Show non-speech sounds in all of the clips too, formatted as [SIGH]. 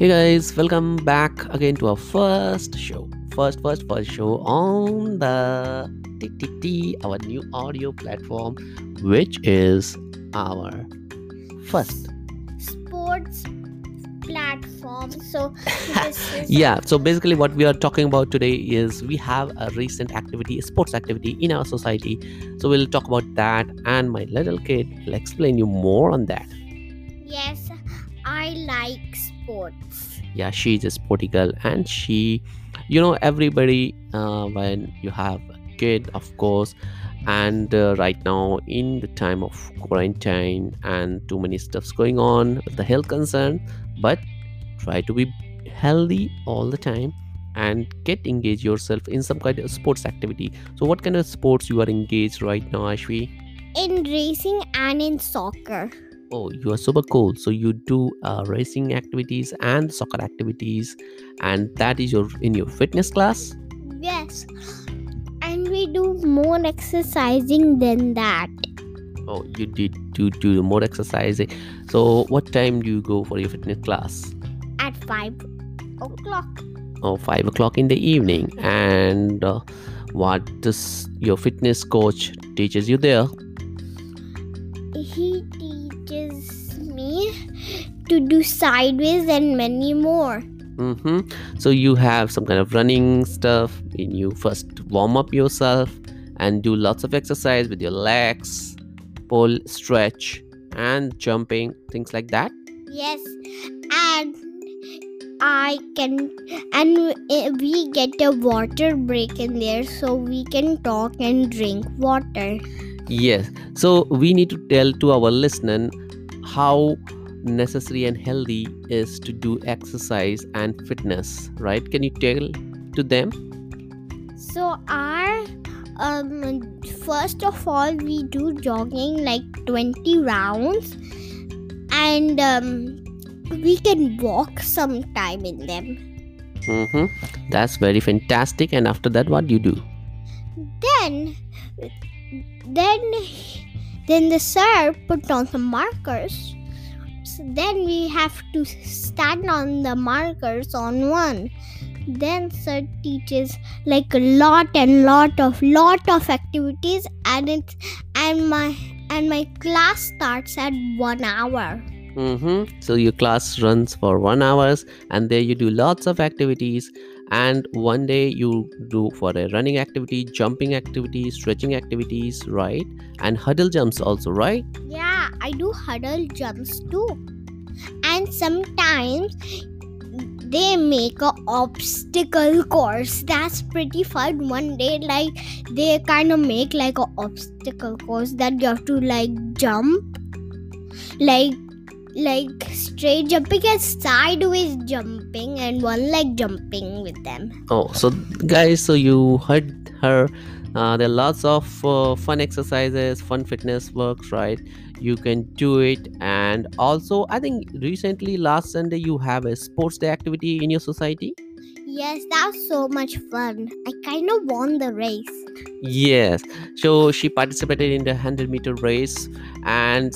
Hey guys, welcome back again to our first show. First, first, first show on the TTT, our new audio platform, which is our first. sports platform. So [LAUGHS] Yeah, so basically, what we are talking about today is we have a recent activity, a sports activity in our society. So we'll talk about that, and my little kid will explain you more on that. yes, I like sports. Yeah she's a sporty girl and she you know everybody uh, when you have a kid of course and uh, right now in the time of quarantine and too many stuffs going on with the health concern but try to be healthy all the time and get engaged yourself in some kind of sports activity. So what kind of sports you are engaged right now ashvi? In racing and in soccer. Oh, you are super cool. So you do uh, racing activities and soccer activities, and that is your in your fitness class. Yes. And we do more exercising than that. Oh, you did do do more exercising. So what time do you go for your fitness class? At 5 o'clock. Oh, five o'clock in the evening. And uh, what does your fitness coach teaches you there? To do sideways and many more. Mm-hmm. So you have some kind of running stuff. And you first warm up yourself and do lots of exercise with your legs, pull, stretch, and jumping, things like that. Yes. And I can, and we get a water break in there so we can talk and drink water. Yes. So we need to tell to our listener how necessary and healthy is to do exercise and fitness, right? Can you tell to them? So our um first of all we do jogging like 20 rounds and um we can walk sometime in them. Mm-hmm. That's very fantastic. And after that, what do you do? Then then then the sir put on some markers. Then we have to stand on the markers on one. Then sir teaches like a lot and lot of lot of activities and it's and my and my class starts at one hour. Mm-hmm. So your class runs for one hours, and there you do lots of activities. And one day you do for a running activity, jumping activity, stretching activities, right? And hurdle jumps also, right? Yeah, I do huddle jumps too. And sometimes they make a obstacle course. That's pretty fun. One day, like they kind of make like a obstacle course that you have to like jump, like like straight jumping and sideways jumping and one leg jumping with them. Oh, so guys, so you heard her. Uh, there are lots of uh, fun exercises, fun fitness works, right? You can do it, and also I think recently last Sunday you have a sports day activity in your society. Yes, that was so much fun. I kind of won the race. Yes, so she participated in the 100 meter race and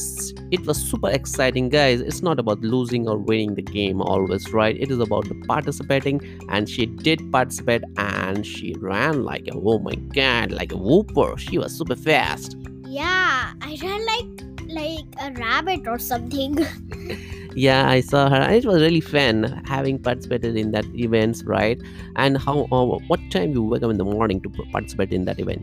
it was super exciting, guys. It's not about losing or winning the game always, right? It is about the participating, and she did participate and she ran like a oh my god, like a whooper. She was super fast. Yeah, I ran like like a rabbit or something. [LAUGHS] Yeah, I saw her, and it was really fun having participated in that events, right? And how, uh, what time you wake up in the morning to participate in that event?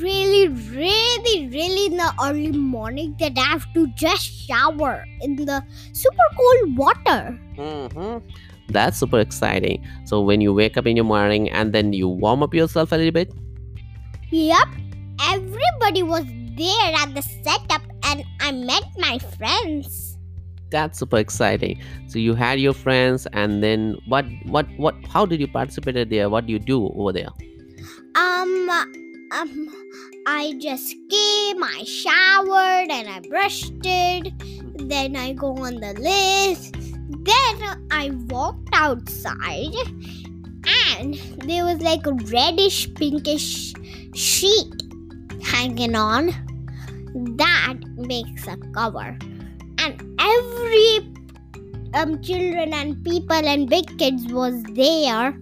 really, really, really in the early morning that I have to just shower in the super cold water. Mm-hmm. That's super exciting. So when you wake up in your morning and then you warm up yourself a little bit. Yep, everybody was there at the setup and I met my friends. That's super exciting. So you had your friends, and then what? What? What? How did you participate there? What do you do over there? Um, um, I just came, I showered, and I brushed it. Then I go on the list. Then I walked outside, and there was like a reddish pinkish sheet hanging on. That makes a cover, and every um, children and people and big kids was there.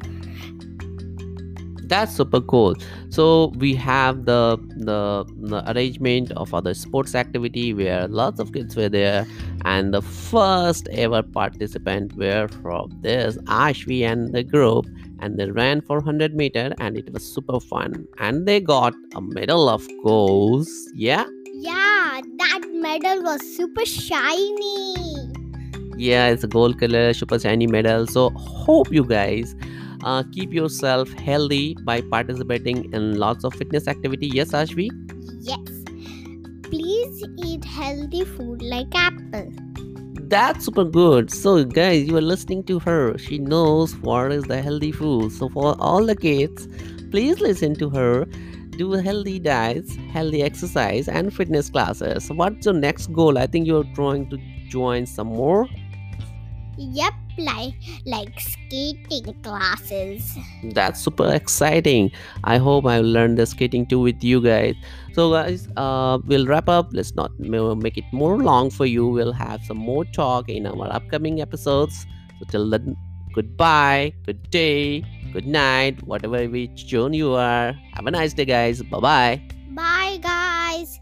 That's super cool. So we have the, the the arrangement of other sports activity where lots of kids were there. And the first ever participant were from this ashvi and the group. And they ran for 100 meter and it was super fun. And they got a medal of course. Yeah medal was super shiny. Yeah it's a gold color super shiny medal. So hope you guys uh, keep yourself healthy by participating in lots of fitness activity. Yes ashvi? Yes. Please eat healthy food like apple. That's super good. So guys you are listening to her. She knows what is the healthy food. So for all the kids please listen to her do healthy diets healthy exercise and fitness classes. What's your next goal? I think you're trying to join some more. Yep, like like skating classes. that's super exciting. I hope i learned the skating too with you guys. So guys uh we'll wrap up. Let's not make it more long for you. We'll have some more talk in our upcoming episodes. So till then goodbye. Good day good night whatever which zone you are. Have a nice day guys. Bye bye Bye, guys.